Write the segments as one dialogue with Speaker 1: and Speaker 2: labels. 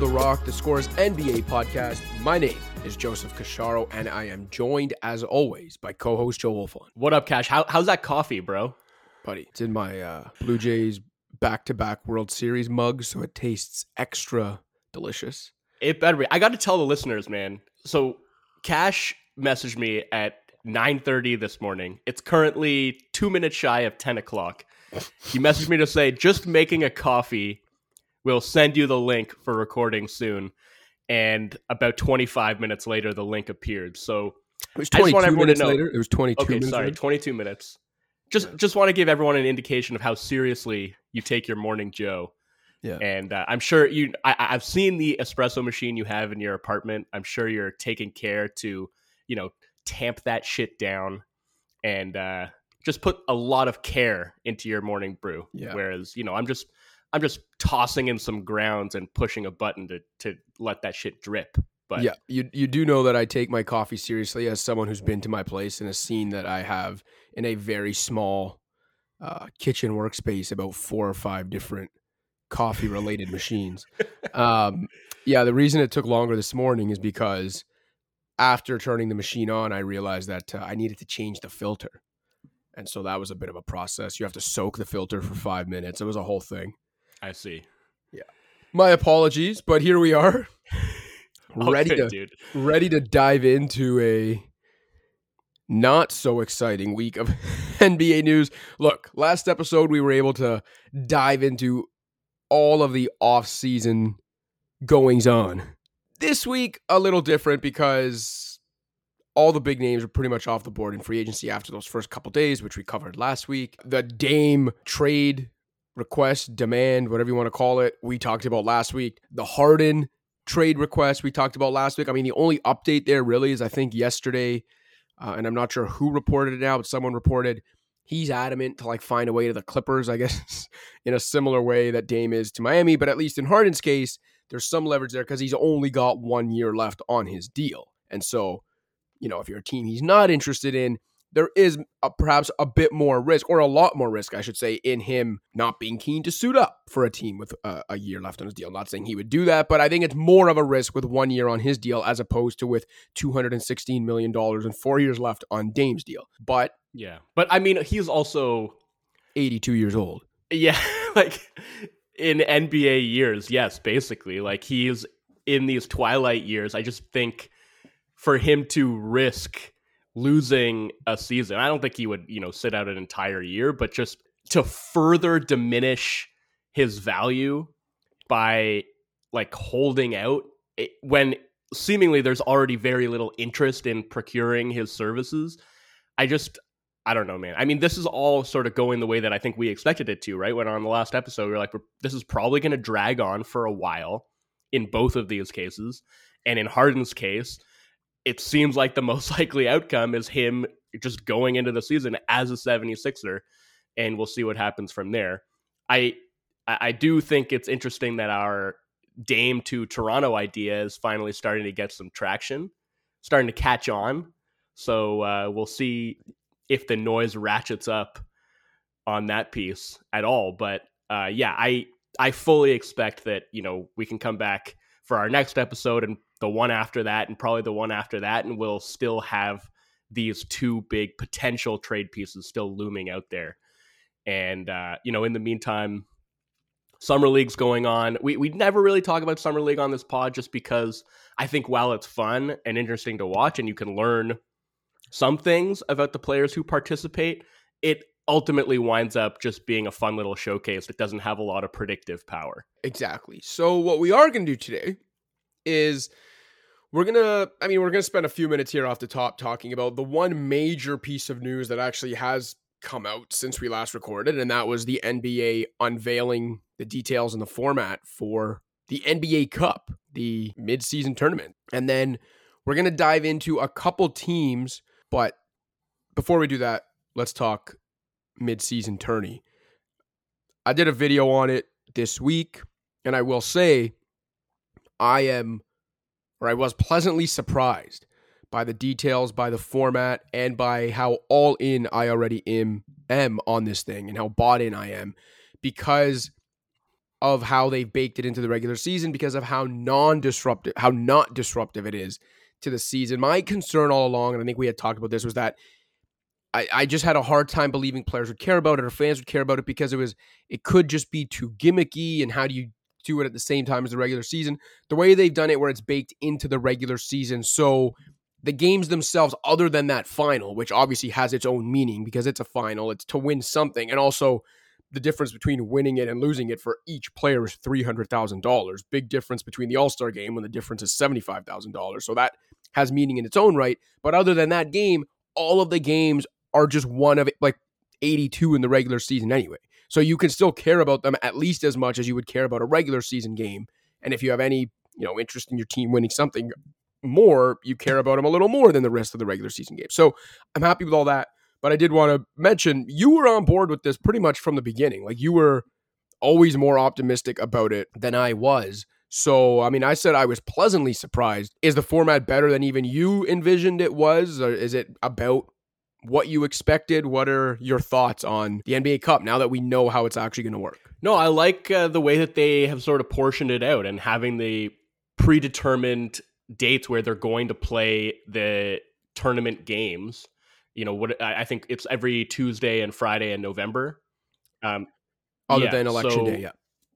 Speaker 1: the Rock, the Scores NBA podcast. My name is Joseph Casciaro, and I am joined, as always, by co-host Joe Wolfson.
Speaker 2: What up, Cash? How, how's that coffee, bro?
Speaker 1: Buddy, it's in my uh, Blue Jays back-to-back World Series mug, so it tastes extra delicious.
Speaker 2: It better be. I got to tell the listeners, man. So Cash messaged me at 9.30 this morning. It's currently two minutes shy of 10 o'clock. He messaged me to say, just making a coffee. We'll send you the link for recording soon. And about 25 minutes later, the link appeared. So
Speaker 1: It was
Speaker 2: I just
Speaker 1: 22
Speaker 2: want everyone to
Speaker 1: minutes
Speaker 2: know-
Speaker 1: later. It was 22
Speaker 2: okay,
Speaker 1: minutes
Speaker 2: sorry,
Speaker 1: later.
Speaker 2: 22 minutes. Just just want to give everyone an indication of how seriously you take your morning Joe.
Speaker 1: Yeah.
Speaker 2: And uh, I'm sure you. I, I- I've seen the espresso machine you have in your apartment. I'm sure you're taking care to, you know, tamp that shit down, and uh, just put a lot of care into your morning brew.
Speaker 1: Yeah.
Speaker 2: Whereas, you know, I'm just I'm just tossing in some grounds and pushing a button to to let that shit drip. But
Speaker 1: yeah, you you do know that I take my coffee seriously as someone who's been to my place and has seen that I have in a very small uh, kitchen workspace about four or five different coffee related machines. Um, yeah, the reason it took longer this morning is because after turning the machine on, I realized that uh, I needed to change the filter. And so that was a bit of a process. You have to soak the filter for five minutes. It was a whole thing.
Speaker 2: I see. Yeah.
Speaker 1: My apologies, but here we are, ready
Speaker 2: Okay,
Speaker 1: to
Speaker 2: dude.
Speaker 1: ready to dive into a not so exciting week of NBA news. Look, last episode we were able to dive into all of the off-season goings on. This week a little different because all the big names are pretty much off the board in free agency after those first couple days, which we covered last week. The Dame trade request, demand, whatever you want to call it, we talked about last week. The Harden trade request we talked about last week. I mean, the only update there really is I think yesterday, uh, and I'm not sure who reported it now, but someone reported he's adamant to like find a way to the Clippers, I guess, in a similar way that Dame is to Miami. But at least in Harden's case, there's some leverage there because he's only got one year left on his deal. And so, you know, if you're a team he's not interested in, there is a, perhaps a bit more risk, or a lot more risk, I should say, in him not being keen to suit up for a team with a, a year left on his deal. Not saying he would do that, but I think it's more of a risk with one year on his deal as opposed to with $216 million and four years left on Dame's deal. But
Speaker 2: Yeah. But I mean, he's also
Speaker 1: 82 years old.
Speaker 2: Yeah, like in NBA years, yes, basically. Like he's in these twilight years. I just think for him to risk losing a season, I don't think he would, you know, sit out an entire year, but just to further diminish his value by like holding out it, when seemingly there's already very little interest in procuring his services. I just I don't know, man. I mean, this is all sort of going the way that I think we expected it to, right? When on the last episode, we were like, this is probably going to drag on for a while in both of these cases. And in Harden's case, it seems like the most likely outcome is him just going into the season as a 76er, and we'll see what happens from there. I I do think it's interesting that our Dame to Toronto idea is finally starting to get some traction, starting to catch on. So uh, we'll see if the noise ratchets up on that piece at all. But uh, yeah, I I fully expect that you know we can come back for our next episode and the one after that and probably the one after that, and we'll still have these two big potential trade pieces still looming out there. And uh, you know, in the meantime, summer league's going on. We we never really talk about summer league on this pod just because I think while it's fun and interesting to watch, and you can learn some things about the players who participate, it ultimately winds up just being a fun little showcase that doesn't have a lot of predictive power.
Speaker 1: Exactly. So what we are going to do today is we're going to I mean we're going to spend a few minutes here off the top talking about the one major piece of news that actually has come out since we last recorded and that was the NBA unveiling the details and the format for the NBA Cup, the mid-season tournament. And then we're going to dive into a couple teams, but before we do that, let's talk mid-season tourney. I did a video on it this week and I will say I am or I was pleasantly surprised by the details, by the format, and by how all in I already am, am on this thing and how bought in I am because of how they've baked it into the regular season because of how non-disruptive, how not disruptive it is to the season. My concern all along, and I think we had talked about this, was that I, I just had a hard time believing players would care about it or fans would care about it because it was it could just be too gimmicky and how do you do it at the same time as the regular season? The way they've done it where it's baked into the regular season. So the games themselves, other than that final, which obviously has its own meaning because it's a final, it's to win something. And also the difference between winning it and losing it for each player is $300,000. Big difference between the All Star game when the difference is $75,000. So that has meaning in its own right. But other than that game, all of the games are just one of it, like 82 in the regular season anyway. So you can still care about them at least as much as you would care about a regular season game. And if you have any, you know, interest in your team winning something more, you care about them a little more than the rest of the regular season game. So I'm happy with all that. But I did want to mention you were on board with this pretty much from the beginning. Like you were always more optimistic about it than I was. So, I mean, I said I was pleasantly surprised. Is the format better than even you envisioned it was? Or is it about what you expected? What are your thoughts on the NBA Cup now that we know how it's actually going to work?
Speaker 2: No, I like uh, the way that they have sort of portioned it out and having the predetermined dates where they're going to play the tournament games. You know, what I think it's every Tuesday and Friday in November.
Speaker 1: Um, Other yeah, than election so, day, yeah.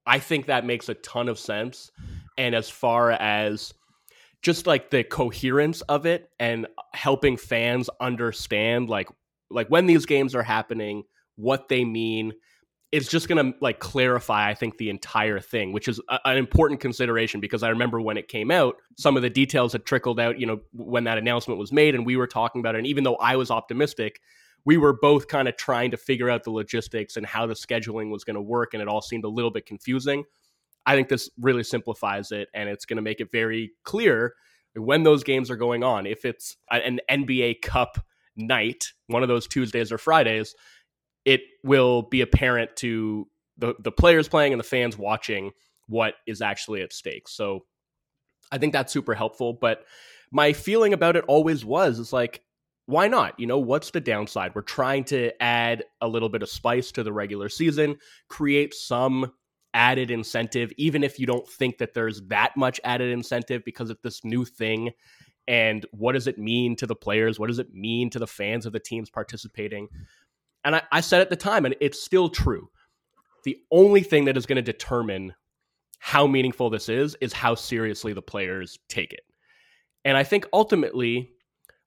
Speaker 2: I think that makes a ton of sense. And as far as just like the coherence of it and helping fans understand like like when these games are happening, what they mean, it's just going to like clarify I think the entire thing, which is a, an important consideration because I remember when it came out, some of the details had trickled out, you know, when that announcement was made and we were talking about it and even though I was optimistic, we were both kind of trying to figure out the logistics and how the scheduling was going to work, and it all seemed a little bit confusing. I think this really simplifies it, and it's going to make it very clear when those games are going on. If it's an NBA Cup night, one of those Tuesdays or Fridays, it will be apparent to the the players playing and the fans watching what is actually at stake. So I think that's super helpful. But my feeling about it always was is like why not? You know, what's the downside? We're trying to add a little bit of spice to the regular season, create some added incentive, even if you don't think that there's that much added incentive because of this new thing. And what does it mean to the players? What does it mean to the fans of the teams participating? And I, I said at the time, and it's still true. The only thing that is going to determine how meaningful this is is how seriously the players take it. And I think ultimately,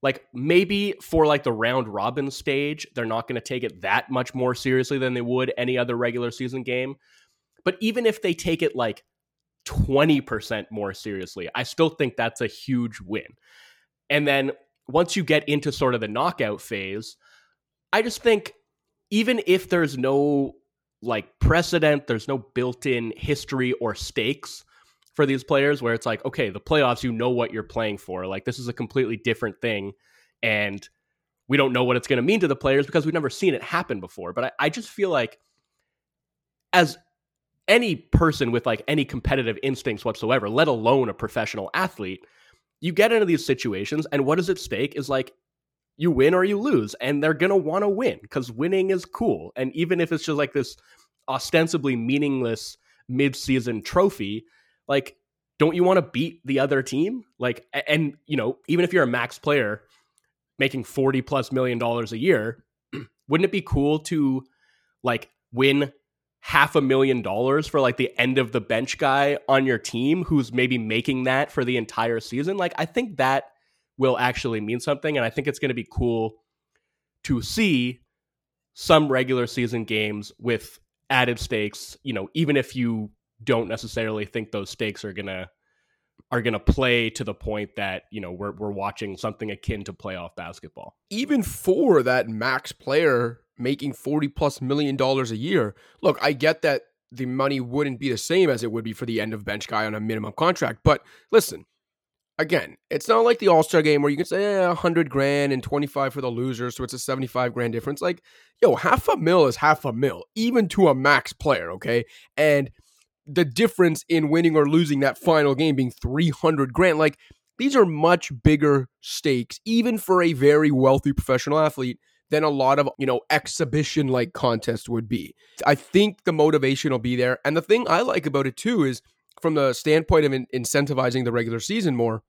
Speaker 2: like maybe for like the round robin stage, they're not going to take it that much more seriously than they would any other regular season game. But even if they take it like 20% more seriously, I still think that's a huge win. And then once you get into sort of the knockout phase, I just think even if there's no like precedent, there's no built in history or stakes for these players where it's like, okay, the playoffs, you know what you're playing for. Like this is a completely different thing. And we don't know what it's going to mean to the players because we've never seen it happen before. But I, I just feel like as any person with like any competitive instincts whatsoever, let alone a professional athlete, you get into these situations and what is at stake is like you win or you lose and they're going to want to win because winning is cool. And even if it's just like this ostensibly meaningless mid-season trophy, like don't you want to beat the other team like and you know even if you're a max player making 40 plus million dollars a year wouldn't it be cool to like win half a million dollars for like the end of the bench guy on your team who's maybe making that for the entire season like i think that will actually mean something and i think it's going to be cool to see some regular season games with added stakes you know even if you don't necessarily think those stakes are gonna are gonna play to the point that you know we're we're watching something akin to playoff basketball.
Speaker 1: Even for that max player making forty plus million dollars a year, look, I get that the money wouldn't be the same as it would be for the end of bench guy on a minimum contract, but listen. Again, it's not like the All Star game where you can say eh, 100 grand and 25 for the loser, so it's a 75 grand difference. Like, yo, half a mil is half a mil, even to a max player, okay? And the difference in winning or losing that final game being 300 grand. Like, these are much bigger stakes, even for a very wealthy professional athlete, than a lot of, you know, exhibition like contests would be. I think the motivation will be there. And the thing I like about it too is from the standpoint of in- incentivizing the regular season more,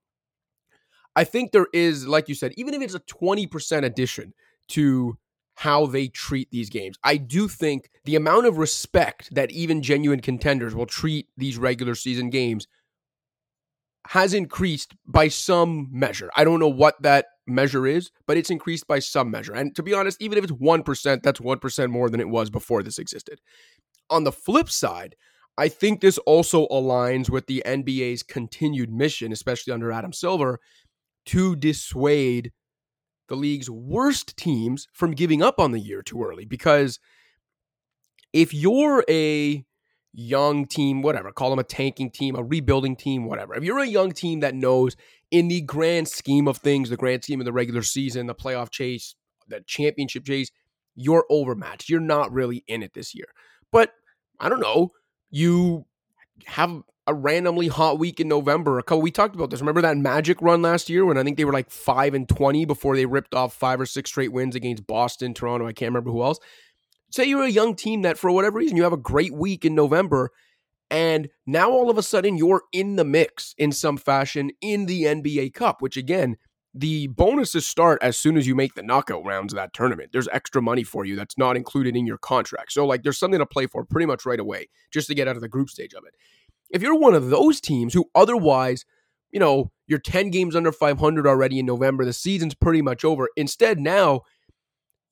Speaker 1: I think there is, like you said, even if it's a 20% addition to how they treat these games. I do think the amount of respect that even genuine contenders will treat these regular season games has increased by some measure. I don't know what that measure is, but it's increased by some measure. And to be honest, even if it's 1%, that's 1% more than it was before this existed. On the flip side, I think this also aligns with the NBA's continued mission, especially under Adam Silver, to dissuade the league's worst teams from giving up on the year too early. Because if you're a young team, whatever, call them a tanking team, a rebuilding team, whatever, if you're a young team that knows in the grand scheme of things, the grand scheme of the regular season, the playoff chase, the championship chase, you're overmatched. You're not really in it this year. But I don't know, you have a randomly hot week in November. A couple we talked about this. Remember that Magic run last year when I think they were like five and twenty before they ripped off five or six straight wins against Boston, Toronto. I can't remember who else. Say you're a young team that for whatever reason you have a great week in November, and now all of a sudden you're in the mix in some fashion in the NBA Cup, which again. The bonuses start as soon as you make the knockout rounds of that tournament. There's extra money for you that's not included in your contract. So, like, there's something to play for pretty much right away just to get out of the group stage of it if you're one of those teams who otherwise, you know, you're 10 games under 500 already in November, the season's pretty much over. Instead, now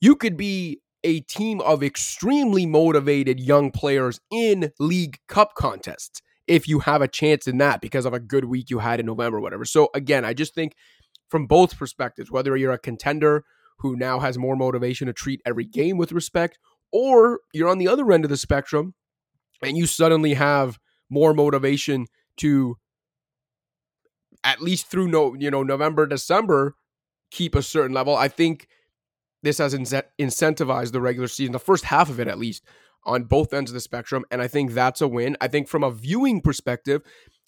Speaker 1: you could be a team of extremely motivated young players in league cup contests if you have a chance in that because of a good week you had in November, whatever. So, again, I just think from both perspectives, whether you're a contender who now has more motivation to treat every game with respect, or you're on the other end of the spectrum and you suddenly have more motivation to at least through no you know November December keep a certain level. I think this has incentivized the regular season, the first half of it at least, on both ends of the spectrum, and I think that's a win. I think from a viewing perspective,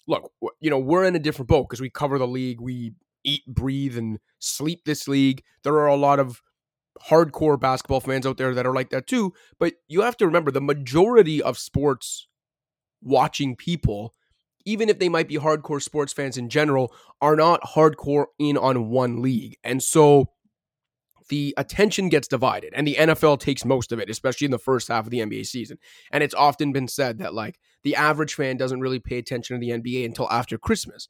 Speaker 1: look, you know we're in a different boat because we cover the league, we eat, breathe, and sleep this league. There are a lot of hardcore basketball fans out there that are like that too. But you have to remember the majority of sports watching people, even if they might be hardcore sports fans in general, are not hardcore in on one league. And so the attention gets divided and the NFL takes most of it, especially in the first half of the NBA season. And it's often been said that like the average fan doesn't really pay attention to the NBA until after Christmas.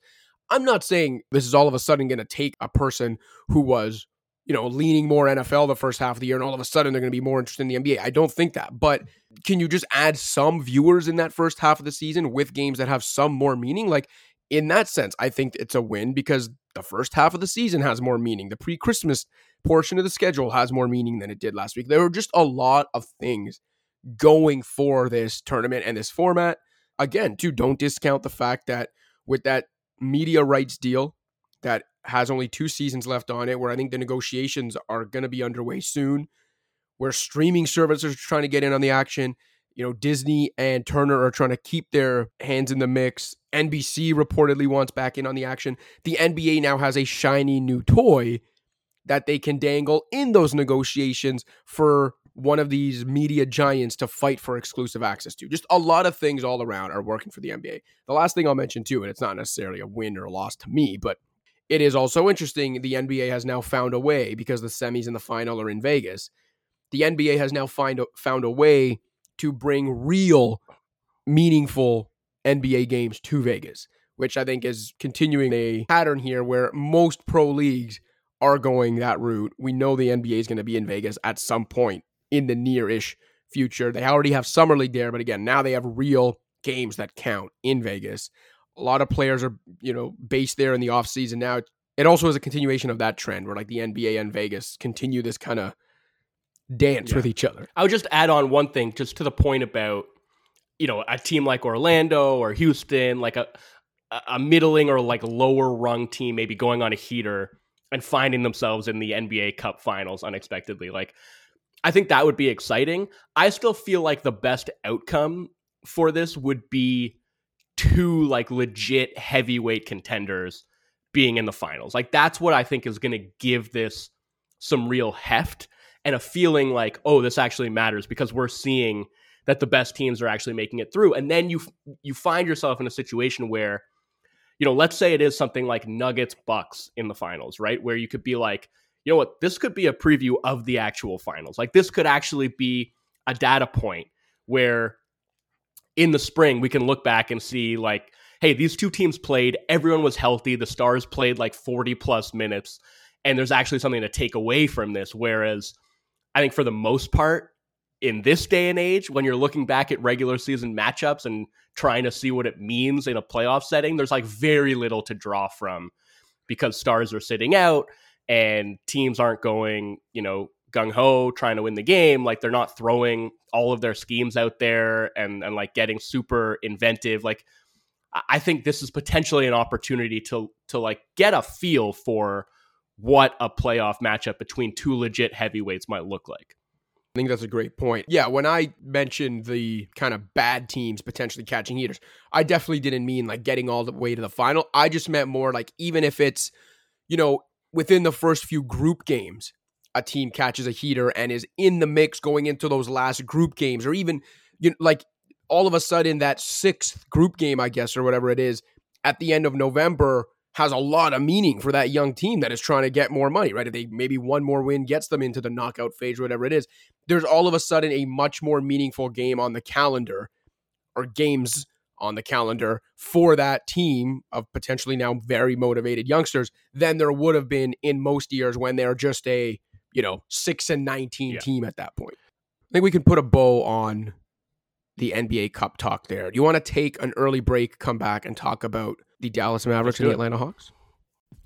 Speaker 1: I'm not saying this is all of a sudden going to take a person who was you know, leaning more NFL the first half of the year, and all of a sudden they're going to be more interested in the NBA. I don't think that. But can you just add some viewers in that first half of the season with games that have some more meaning? Like in that sense, I think it's a win because the first half of the season has more meaning. The pre Christmas portion of the schedule has more meaning than it did last week. There were just a lot of things going for this tournament and this format. Again, too, don't discount the fact that with that media rights deal that has only two seasons left on it, where I think the negotiations are going to be underway soon, where streaming services are trying to get in on the action. You know, Disney and Turner are trying to keep their hands in the mix. NBC reportedly wants back in on the action. The NBA now has a shiny new toy that they can dangle in those negotiations for one of these media giants to fight for exclusive access to. Just a lot of things all around are working for the NBA. The last thing I'll mention too, and it's not necessarily a win or a loss to me, but it is also interesting the NBA has now found a way because the semis and the final are in Vegas. The NBA has now find, found a way to bring real, meaningful NBA games to Vegas, which I think is continuing a pattern here where most pro leagues are going that route. We know the NBA is going to be in Vegas at some point in the near ish future. They already have Summer League there, but again, now they have real games that count in Vegas a lot of players are you know based there in the offseason now it also is a continuation of that trend where like the nba and vegas continue this kind of dance yeah. with each other
Speaker 2: i would just add on one thing just to the point about you know a team like orlando or houston like a a middling or like lower rung team maybe going on a heater and finding themselves in the nba cup finals unexpectedly like i think that would be exciting i still feel like the best outcome for this would be two like legit heavyweight contenders being in the finals. Like that's what I think is going to give this some real heft. and a feeling like, oh, this actually matters because we're seeing that the best teams are actually making it through. And then you you find yourself in a situation where, you know, let's say it is something like Nuggets Bucks in the finals, right? Where you could be like, you know what, this could be a preview of the actual finals. Like this could actually be a data point where in the spring we can look back and see like, hey, these two teams played, everyone was healthy, the stars played like 40 plus minutes, and there's actually something to take away from this. Whereas I think for the most part, in this day and age, when you're looking back at regular season matchups and trying to see what it means in a playoff setting, there's like very little to draw from because stars are sitting out and teams aren't going, you know, gung ho trying to win the game. Like they're not throwing all of their schemes out there and and like getting super inventive. Like I think this is potentially an opportunity to to like get a feel for what a playoff matchup between two legit heavyweights might look like.
Speaker 1: I think that's a great point. Yeah, when I mentioned the kind of bad teams potentially catching heaters, I definitely didn't mean like getting all the way to the final. I just meant more like even if it's, you know, within the first few group games, a team catches a heater and is in the mix going into those last group games, or even you know, like all of a sudden that sixth group game, I guess, or whatever it is, at the end of November has a lot of meaning for that young team that is trying to get more money, right? If they maybe one more win gets them into the knockout phase or whatever it is, there's all of a sudden a much more meaningful game on the calendar or games on the calendar for that team of potentially now very motivated youngsters than there would have been in most years when they're just a, you know, 6 and 19 yeah. team at that point. I think we can put a bow on the NBA Cup talk there. Do you want to take an early break, come back and talk about the Dallas Mavericks and the Atlanta Hawks?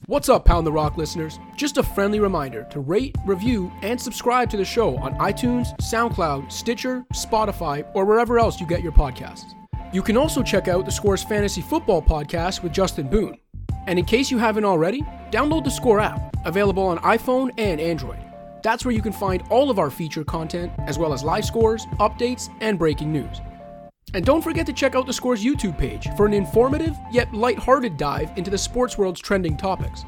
Speaker 3: What's up, Pound the Rock listeners? Just a friendly reminder to rate, review, and subscribe to the show on iTunes, SoundCloud, Stitcher, Spotify, or wherever else you get your podcasts. You can also check out the Scores Fantasy Football podcast with Justin Boone. And in case you haven't already, download the Score app, available on iPhone and Android. That's where you can find all of our feature content, as well as live scores, updates, and breaking news. And don't forget to check out the Scores YouTube page for an informative yet light-hearted dive into the sports world's trending topics.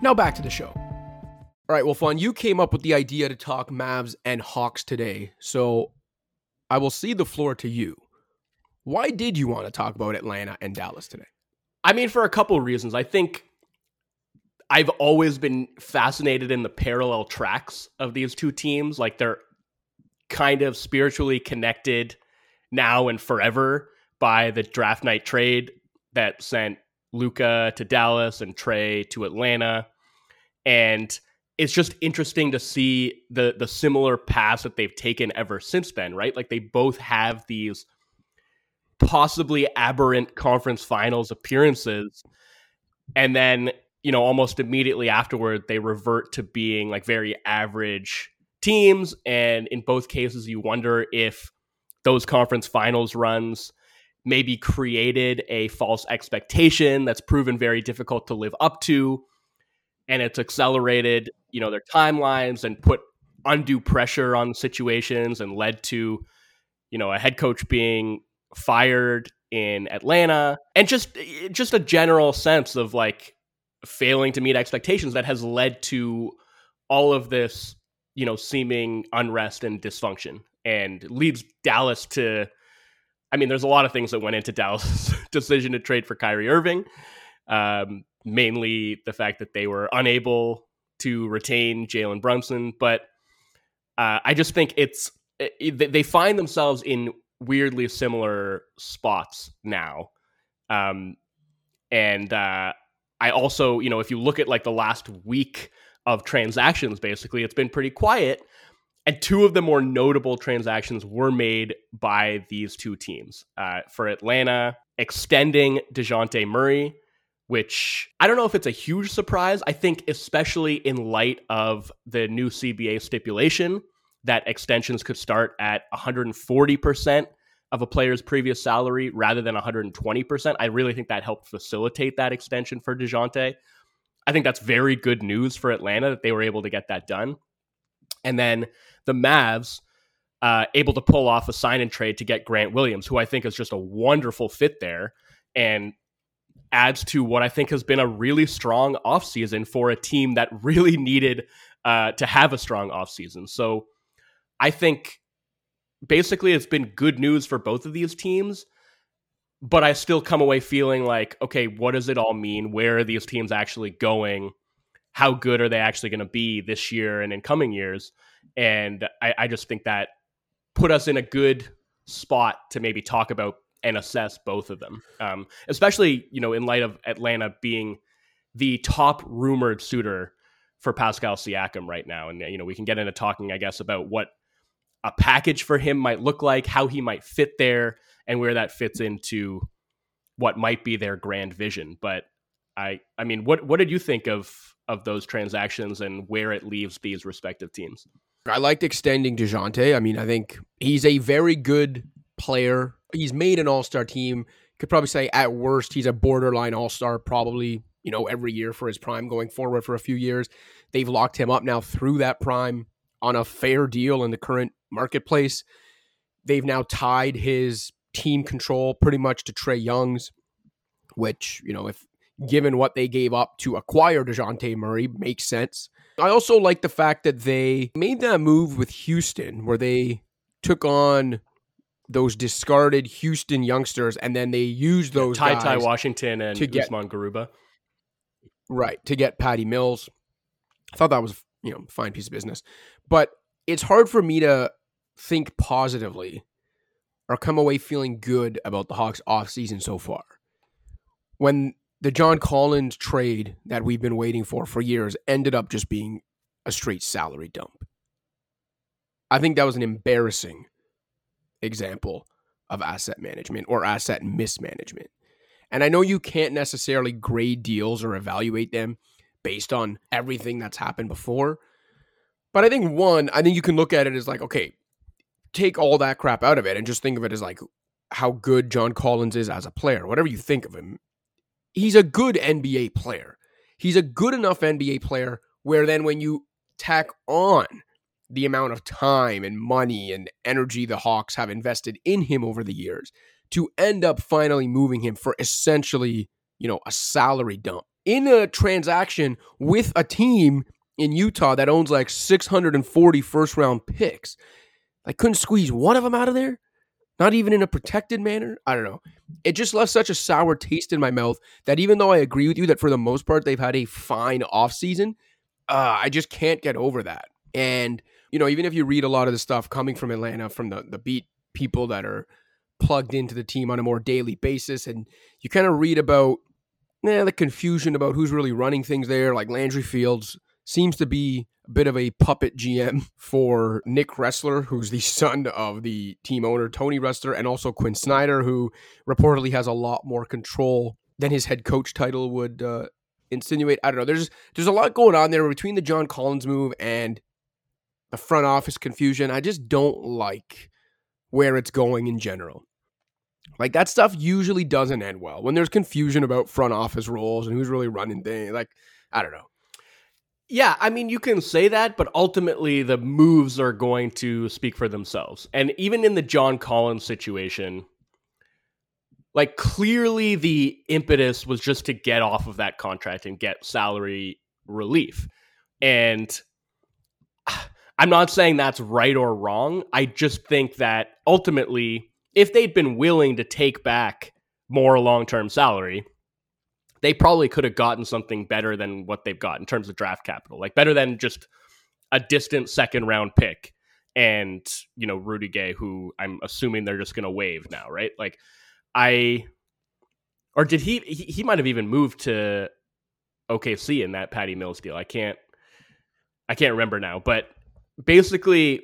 Speaker 3: Now back to the show.
Speaker 1: All right, well, Fun, you came up with the idea to talk Mavs and Hawks today, so I will cede the floor to you. Why did you want to talk about Atlanta and Dallas today?
Speaker 2: I mean, for a couple of reasons. I think I've always been fascinated in the parallel tracks of these two teams. Like they're kind of spiritually connected now and forever by the draft night trade that sent Luka to Dallas and Trey to Atlanta. And it's just interesting to see the the similar paths that they've taken ever since then, right? Like they both have these possibly aberrant conference finals appearances and then, you know, almost immediately afterward they revert to being like very average teams and in both cases you wonder if those conference finals runs maybe created a false expectation that's proven very difficult to live up to. And it's accelerated you know their timelines and put undue pressure on situations and led to you know a head coach being fired in Atlanta. And just just a general sense of like failing to meet expectations that has led to all of this you know seeming unrest and dysfunction and leads Dallas to. I mean, there's a lot of things that went into Dallas' decision to trade for Kyrie Irving. Um, mainly the fact that they were unable to retain Jalen Brunson, but uh, I just think it's it, they find themselves in weirdly similar spots now. Um, and uh, I also, you know, if you look at like the last week of transactions, basically, it's been pretty quiet. And two of the more notable transactions were made by these two teams. Uh, for Atlanta, extending DeJounte Murray, which I don't know if it's a huge surprise. I think, especially in light of the new CBA stipulation, that extensions could start at 140% of a player's previous salary rather than 120%. I really think that helped facilitate that extension for DeJounte. I think that's very good news for Atlanta that they were able to get that done. And then the Mavs uh, able to pull off a sign and trade to get Grant Williams, who I think is just a wonderful fit there and adds to what I think has been a really strong offseason for a team that really needed uh, to have a strong offseason. So I think basically it's been good news for both of these teams. But I still come away feeling like, okay, what does it all mean? Where are these teams actually going? How good are they actually going to be this year and in coming years? And I, I just think that put us in a good spot to maybe talk about and assess both of them, um, especially you know in light of Atlanta being the top rumored suitor for Pascal Siakam right now, and you know we can get into talking, I guess, about what a package for him might look like, how he might fit there, and where that fits into what might be their grand vision. But I, I mean, what what did you think of of those transactions and where it leaves these respective teams?
Speaker 1: I liked extending Dejounte. I mean, I think he's a very good player. He's made an all star team. Could probably say at worst, he's a borderline all star, probably, you know, every year for his prime going forward for a few years. They've locked him up now through that prime on a fair deal in the current marketplace. They've now tied his team control pretty much to Trey Young's, which, you know, if given what they gave up to acquire DeJounte Murray, makes sense. I also like the fact that they made that move with Houston where they took on those discarded Houston youngsters and then they used those
Speaker 2: Ty
Speaker 1: guys
Speaker 2: Ty Washington and
Speaker 1: to get-
Speaker 2: Usman Garuba.
Speaker 1: right to get Patty Mills. I thought that was you know fine piece of business, but it's hard for me to think positively or come away feeling good about the Hawks offseason so far. When the John Collins trade that we've been waiting for for years ended up just being a straight salary dump. I think that was an embarrassing example of asset management or asset mismanagement. And I know you can't necessarily grade deals or evaluate them based on everything that's happened before. But I think one, I think you can look at it as like, okay, take all that crap out of it and just think of it as like how good John Collins is as a player, whatever you think of him. He's a good NBA player. He's a good enough NBA player where then when you tack on the amount of time and money and energy the Hawks have invested in him over the years to end up finally moving him for essentially, you know, a salary dump in a transaction with a team in Utah that owns like 640 first round picks. I couldn't squeeze one of them out of there, not even in a protected manner. I don't know. It just left such a sour taste in my mouth that even though I agree with you that for the most part they've had a fine offseason, uh, I just can't get over that. And, you know, even if you read a lot of the stuff coming from Atlanta, from the, the beat people that are plugged into the team on a more daily basis, and you kind of read about eh, the confusion about who's really running things there, like Landry Fields seems to be bit of a puppet GM for Nick Ressler, who's the son of the team owner, Tony Ressler, and also Quinn Snyder, who reportedly has a lot more control than his head coach title would uh, insinuate. I don't know. There's there's a lot going on there between the John Collins move and the front office confusion. I just don't like where it's going in general. Like that stuff usually doesn't end well when there's confusion about front office roles and who's really running things. Like I don't know.
Speaker 2: Yeah, I mean, you can say that, but ultimately the moves are going to speak for themselves. And even in the John Collins situation, like clearly the impetus was just to get off of that contract and get salary relief. And I'm not saying that's right or wrong. I just think that ultimately, if they'd been willing to take back more long term salary, they probably could have gotten something better than what they've got in terms of draft capital, like better than just a distant second round pick and you know Rudy Gay, who I'm assuming they're just going to waive now, right? Like I, or did he? He, he might have even moved to OKC in that Patty Mills deal. I can't, I can't remember now, but basically.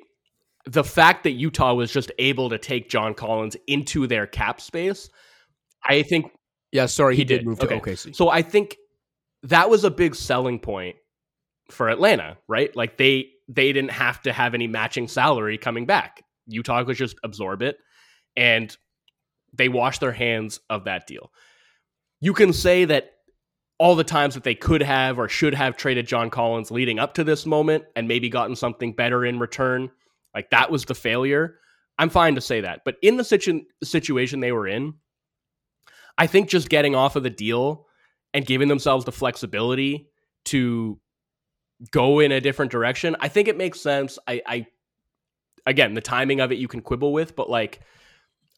Speaker 2: The fact that Utah was just able to take John Collins into their cap space, I think
Speaker 1: Yeah, sorry, he,
Speaker 2: He
Speaker 1: did,
Speaker 2: did.
Speaker 1: move to
Speaker 2: Okay.
Speaker 1: OKC.
Speaker 2: So I think that was a big selling point for Atlanta, right? Like they they didn't have to have any matching salary coming back. Utah could just absorb it and they washed their hands of that deal. You can say that all the times that they could have or should have traded John Collins leading up to this moment and maybe gotten something better in return, like that was the failure. I'm fine to say that. But in the situ- situation they were in, I think just getting off of the deal and giving themselves the flexibility to go in a different direction, I think it makes sense. I I, again, the timing of it you can quibble with, but like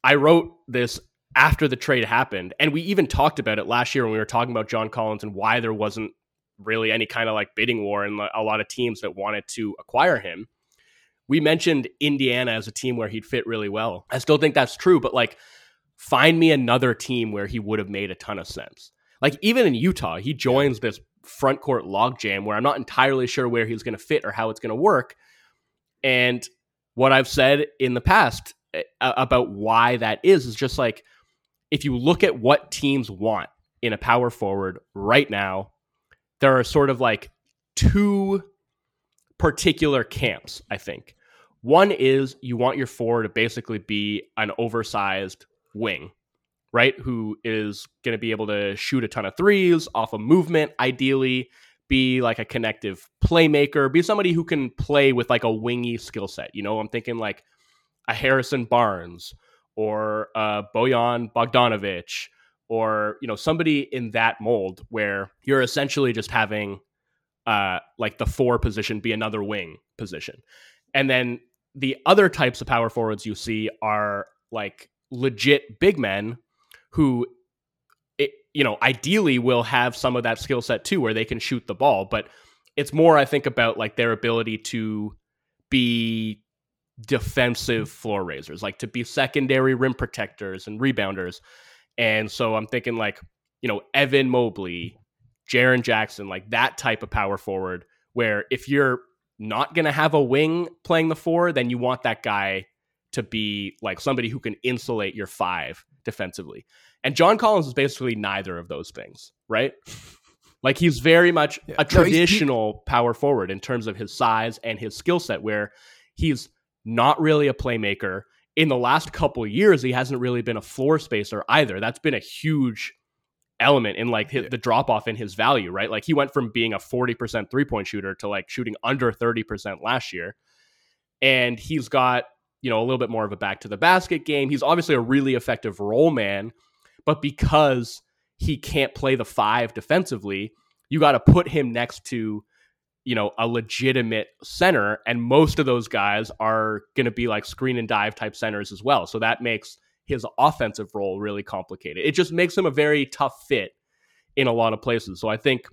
Speaker 2: I wrote this after the trade happened, and we even talked about it last year when we were talking about John Collins and why there wasn't really any kind of like bidding war and a lot of teams that wanted to acquire him. We mentioned Indiana as a team where he'd fit really well. I still think that's true, but like find me another team where he would have made a ton of sense. Like even in Utah, he joins this front court logjam where I'm not entirely sure where he's going to fit or how it's going to work. And what I've said in the past eh, about why that is is just like if you look at what teams want in a power forward right now, there are sort of like two particular camps, I think. One is you want your forward to basically be an oversized wing, right? Who is going to be able to shoot a ton of threes off a of movement, ideally, be like a connective playmaker, be somebody who can play with like a wingy skill set. You know, I'm thinking like a Harrison Barnes or uh, Bojan Bogdanovic or you know somebody in that mold where you're essentially just having uh, like the four position be another wing position, and then the other types of power forwards you see are like legit big men who it, you know ideally will have some of that skill set too where they can shoot the ball but it's more i think about like their ability to be defensive floor raisers, like to be secondary rim protectors and rebounders. And so I'm thinking like, you know, Evan Mobley, Jaren Jackson, like that type of power forward, where if you're not going to have a wing playing the four, then you want that guy to be like somebody who can insulate your five defensively. And John Collins is basically neither of those things, right? Like he's very much yeah. a traditional no, he... power forward in terms of his size and his skill set, where he's not really a playmaker. In the last couple years, he hasn't really been a floor spacer either. That's been a huge element in like his, yeah. the drop off in his value, right? Like he went from being a 40% three point shooter to like shooting under 30% last year. And he's got, you know, a little bit more of a back to the basket game. He's obviously a really effective role man, but because he can't play the five defensively, you got to put him next to you know, a legitimate center. And most of those guys are going to be like screen and dive type centers as well. So that makes his offensive role really complicated. It just makes him a very tough fit in a lot of places. So I think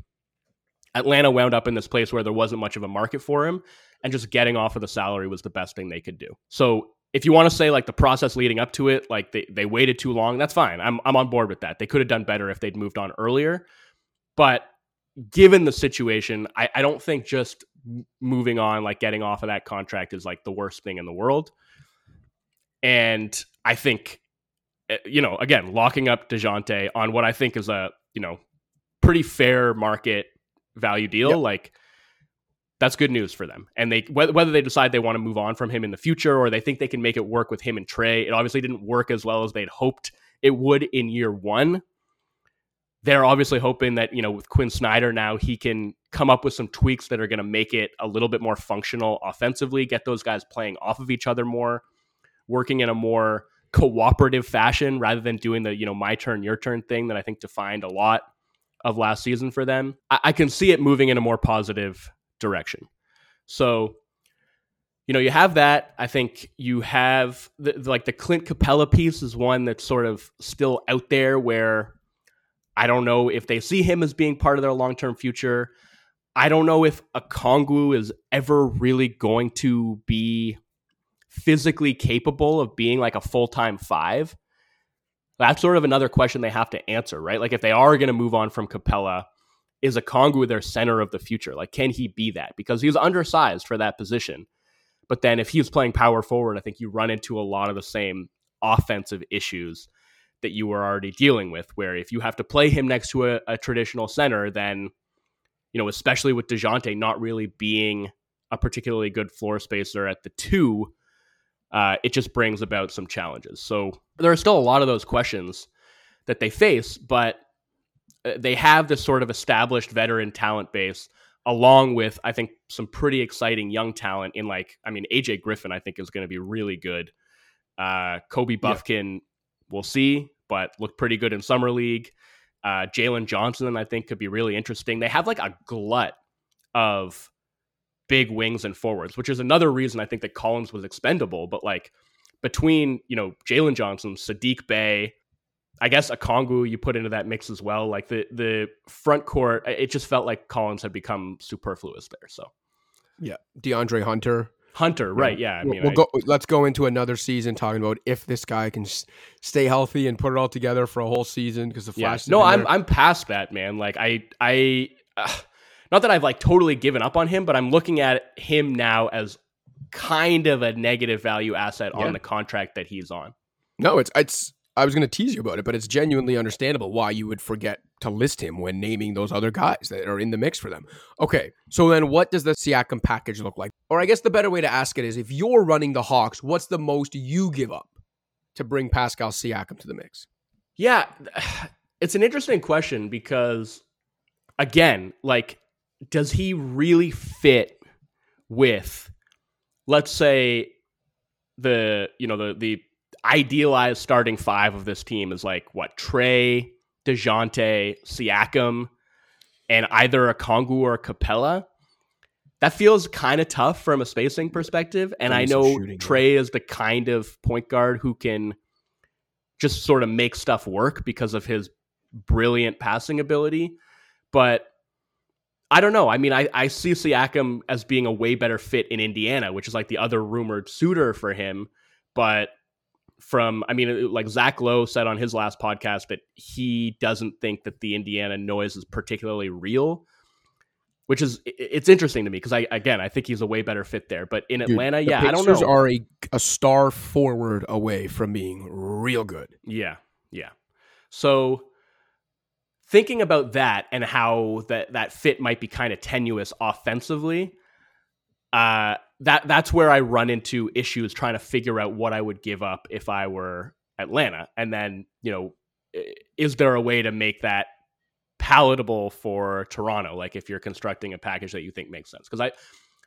Speaker 2: Atlanta wound up in this place where there wasn't much of a market for him. And just getting off of the salary was the best thing they could do. So if you want to say like the process leading up to it, like they, they waited too long, that's fine. I'm I'm on board with that. They could have done better if they'd moved on earlier. But given the situation, I, I don't think just moving on, like getting off of that contract, is like the worst thing in the world. And I think, eh, you know, again, locking up Dejounte on what I think is a you know pretty fair market value deal, yep. like that's good news for them. And they whether they decide they want to move on from him in the future or they think they can make it work with him and Trey. it obviously didn't work as well as they'd hoped it would in year one they're obviously hoping that you know with Quinn Snyder now he can come up with some tweaks that are going to make it a little bit more functional offensively, get those guys playing off of each other more, working in a more cooperative fashion rather than doing the you know my turn your turn thing that I think defined a lot of last season for them. I, I can see it moving in a more positive direction. So you know, you have that. I think you have the, like the Clint Capela piece is one that's sort of still out there where I don't know if they see him as being part of their long term future. I don't know if Okongwu is ever really going to be physically capable of being like a full time five. That's sort of another question they have to answer, right? Like if they are going to move on from Capela, is Okongwu their center of the future? Like, can he be that? Because he's undersized for that position. But then if he's playing power forward, I think you run into a lot of the same offensive issues that you were already dealing with. Where if you have to play him next to a, a traditional center, then you know, especially with Dejounte not really being a particularly good floor spacer at the two, uh, it just brings about some challenges. So there are still a lot of those questions that they face, but uh, they have this sort of established veteran talent base along with I think some pretty exciting young talent in like I mean AJ Griffin I think is going to be really good. Uh, Kobe Bufkin, yeah. we'll see but looked pretty good in summer league. Uh, Jalen Johnson, I think, could be really interesting. They have like a glut of big wings and forwards, which is another reason I think that Collins was expendable. But like between, you know, Jalen Johnson, Saddiq Bey, I guess Okongwu you put into that mix as well. Like the the front court, it just felt like Collins had become superfluous there. So
Speaker 1: yeah, DeAndre Hunter.
Speaker 2: Hunter, right? Yeah, I
Speaker 1: mean, we'll, go, let's go into another season talking about if this guy can stay healthy and put it all together for a whole season because the Flash.
Speaker 2: Yeah. No, I'm I'm past that, man. Like I I, uh, not that I've like totally given up on him, but I'm looking at him now as kind of a negative value asset yeah. on the contract that he's on.
Speaker 1: No, it's it's I was going to tease you about it, but it's genuinely understandable why you would forget to list him when naming those other guys that are in the mix for them. Okay, so then what does the Siakam package look like? Or I guess the better way to ask it is if you're running the Hawks, what's the most you give up to bring Pascal Siakam to the mix?
Speaker 2: Yeah, it's an interesting question because, again, like, does he really fit with, let's say, the you know the the idealized starting five of this team is like what Trae, Dejounte, Siakam, and either Okongwu or a Capela. That feels kind of tough from a spacing perspective. And I know shooting, Trae is the kind of point guard who can just sort of make stuff work because of his brilliant passing ability. But I don't know. I mean, I, I see Siakam as being a way better fit in Indiana, which is like the other rumored suitor for him. But from I mean like Zach Lowe said on his last podcast that he doesn't think that the Indiana noise is particularly real which is it's interesting to me because I again I think he's a way better fit there but in Atlanta
Speaker 1: Dude,
Speaker 2: yeah I don't
Speaker 1: know are a, a star forward away from being real good
Speaker 2: yeah yeah so thinking about that and how that that fit might be kind of tenuous offensively uh that that's where I run into issues trying to figure out what I would give up if I were Atlanta. And then, you know, is there a way to make that palatable for Toronto? Like if you're constructing a package that you think makes sense. Because I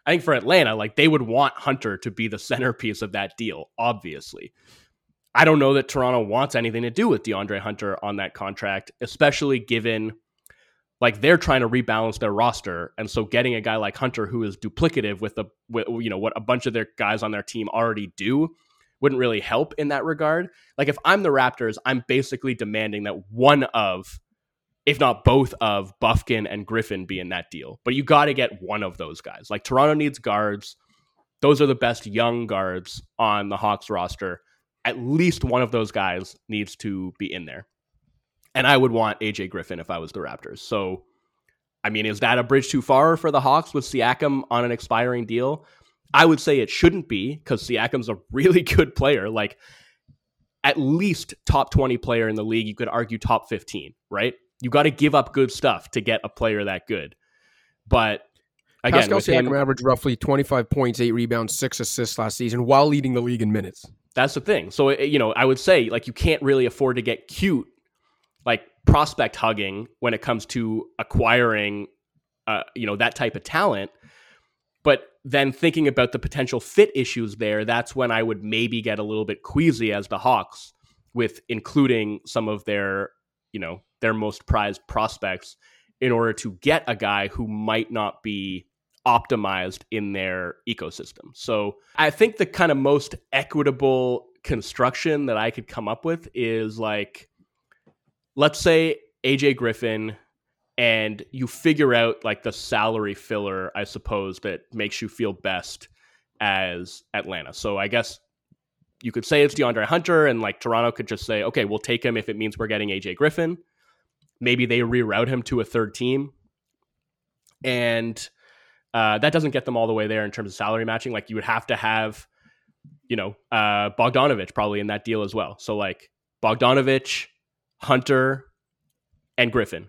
Speaker 2: I think for Atlanta, like they would want Hunter to be the centerpiece of that deal, obviously. I don't know that Toronto wants anything to do with DeAndre Hunter on that contract, especially given like they're trying to rebalance their roster. And so getting a guy like hunter who is duplicative with the with, you know what a bunch of their guys on their team already do wouldn't really help in that regard. Like if i'm the raptors i'm basically demanding that one of if not both of Bufkin and Griffin be in that deal. But you got to get one of those guys. Like toronto needs guards. Those are the best young guards on the hawks roster at least one of those guys needs to be in there and I would want AJ Griffin if I was the Raptors. So, I mean, is that a bridge too far for the Hawks with Siakam on an expiring deal? I would say it shouldn't be because Siakam's a really good player, like at least top 20 player in the league. You could argue top 15, right? You got to give up good stuff to get a player that good. But again,
Speaker 1: Pascal Siakam him, averaged roughly 25 points, eight rebounds, six assists last season while leading the league in minutes.
Speaker 2: That's the thing. So, you know, I would say like you can't really afford to get cute like prospect hugging when it comes to acquiring uh, you know that type of talent but then thinking about the potential fit issues there that's when i would maybe get a little bit queasy as the hawks with including some of their you know their most prized prospects in order to get a guy who might not be optimized in their ecosystem so i think the kind of most equitable construction that i could come up with is like let's say AJ Griffin and you figure out like the salary filler, I suppose, that makes you feel best as Atlanta. So I guess you could say it's DeAndre Hunter, and like Toronto could just say, okay, we'll take him if it means we're getting AJ Griffin. Maybe they reroute him to a third team. And uh, that doesn't get them all the way there in terms of salary matching. Like you would have to have, you know, uh, Bogdanovic probably in that deal as well. So like Bogdanovic, Hunter, and Griffin.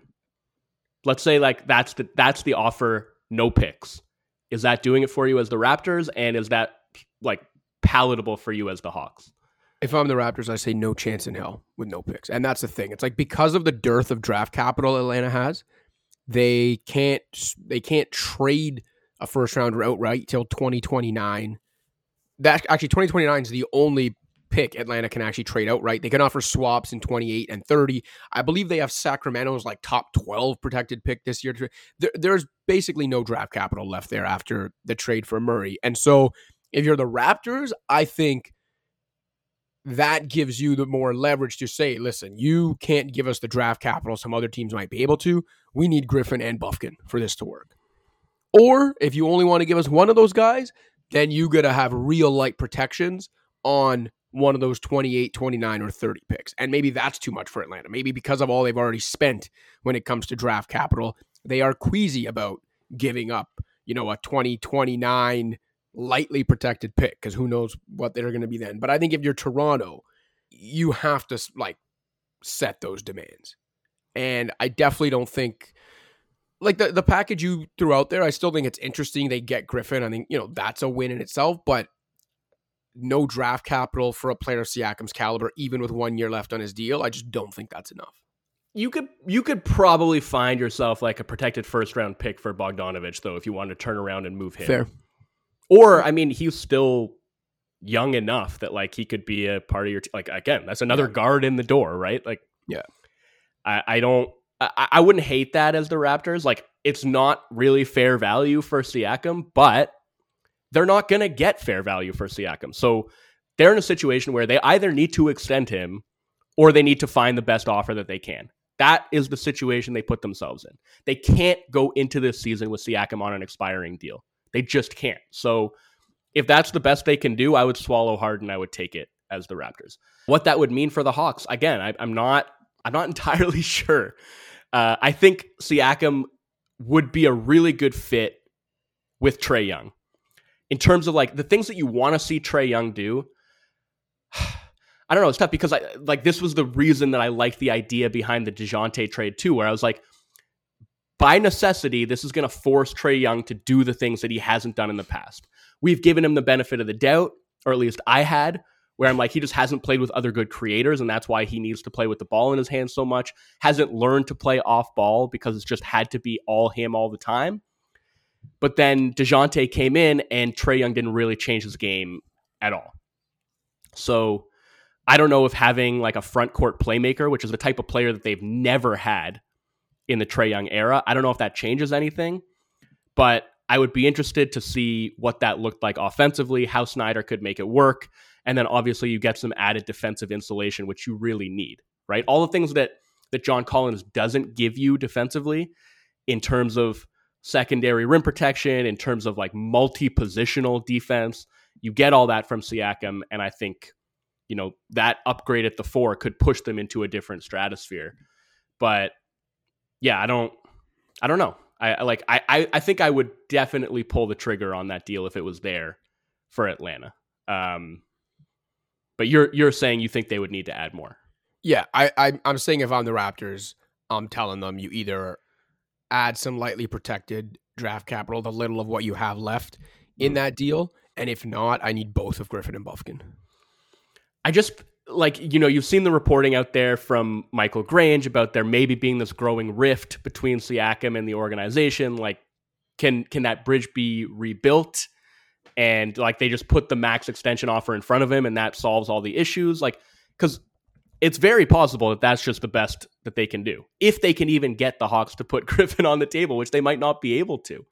Speaker 2: Let's say like that's the that's the offer, no picks. Is that doing it for you as the Raptors? And is that like palatable for you as the Hawks?
Speaker 1: If I'm the Raptors, I say no chance in hell with no picks. And that's the thing. It's like because of the dearth of draft capital Atlanta has, they can't they can't trade a first rounder outright till 2029. That actually 2029 is the only pick, Atlanta can actually trade outright. They can offer swaps in 28 and 30. I believe they have Sacramento's like top 12 protected pick this year. There, there's basically no draft capital left there after the trade for Murray. And so if you're the Raptors, I think that gives you the more leverage to say, listen, you can't give us the draft capital some other teams might be able to. We need Griffin and Bufkin for this to work. Or if you only want to give us one of those guys, then you got to have real light protections on one of those 28, 29, or 30 picks. And maybe that's too much for Atlanta. Maybe because of all they've already spent when it comes to draft capital, they are queasy about giving up, you know, a 2029 lightly protected pick because who knows what they're going to be then. But I think if you're Toronto, you have to like set those demands. And I definitely don't think like the, the package you threw out there, I still think it's interesting. They get Griffin. I think, you know, that's a win in itself, but no draft capital for a player of Siakam's caliber, even with one year left on his deal. I just don't think that's enough.
Speaker 2: You could you could probably find yourself like a protected first round pick for Bogdanovic though if you wanted to turn around and move him.
Speaker 1: Fair.
Speaker 2: Or I mean, he's still young enough that like he could be a part of your t- like again. That's another yeah. guard in the door, right? Like,
Speaker 1: yeah.
Speaker 2: I, I don't. I, I wouldn't hate that as the Raptors. Like, it's not really fair value for Siakam, but they're not going to get fair value for Siakam. So they're in a situation where they either need to extend him or they need to find the best offer that they can. That is the situation they put themselves in. They can't go into this season with Siakam on an expiring deal. They just can't. So if that's the best they can do, I would swallow hard and I would take it as the Raptors. What that would mean for the Hawks, again, I, am not. I'm not entirely sure. Uh, I think Siakam would be a really good fit with Trae Young in terms of like the things that you want to see Trae Young do. I don't know. It's tough because I like this was the reason that I liked the idea behind the Dejounte trade too, where I was like, by necessity, this is going to force Trae Young to do the things that he hasn't done in the past. We've given him the benefit of the doubt, or at least I had, where I'm like, he just hasn't played with other good creators, and that's why he needs to play with the ball in his hands so much. Hasn't learned to play off ball because it's just had to be all him all the time. But then DeJounte came in, and Trae Young didn't really change his game at all. So I don't know if having like a front court playmaker, which is the type of player that they've never had in the Trae Young era. I don't know if that changes anything, but I would be interested to see what that looked like offensively, how Snyder could make it work. And then obviously you get some added defensive insulation, which you really need, right? All the things that that John Collins doesn't give you defensively in terms of secondary rim protection, in terms of like multi-positional defense. You get all that from Siakam, and I think, you know, that upgrade at the four could push them into a different stratosphere. But yeah, I don't, I don't know. I like, I, I think I would definitely pull the trigger on that deal if it was there for Atlanta. Um, but you're you're saying you think they would need to add more.
Speaker 1: Yeah, I, I I'm saying if I'm the Raptors, I'm telling them you either add some lightly protected draft capital, the little of what you have left in mm. that deal, and if not, I need both of Griffin and Bufkin.
Speaker 2: I just like you know you've seen the reporting out there from Michael Grange about there maybe being this growing rift between Siakam and the organization. Like, can can that bridge be rebuilt? And like they just put the max extension offer in front of him, and that solves all the issues. Like, because it's very possible that that's just the best that they can do if they can even get the Hawks to put Griffin on the table, which they might not be able to.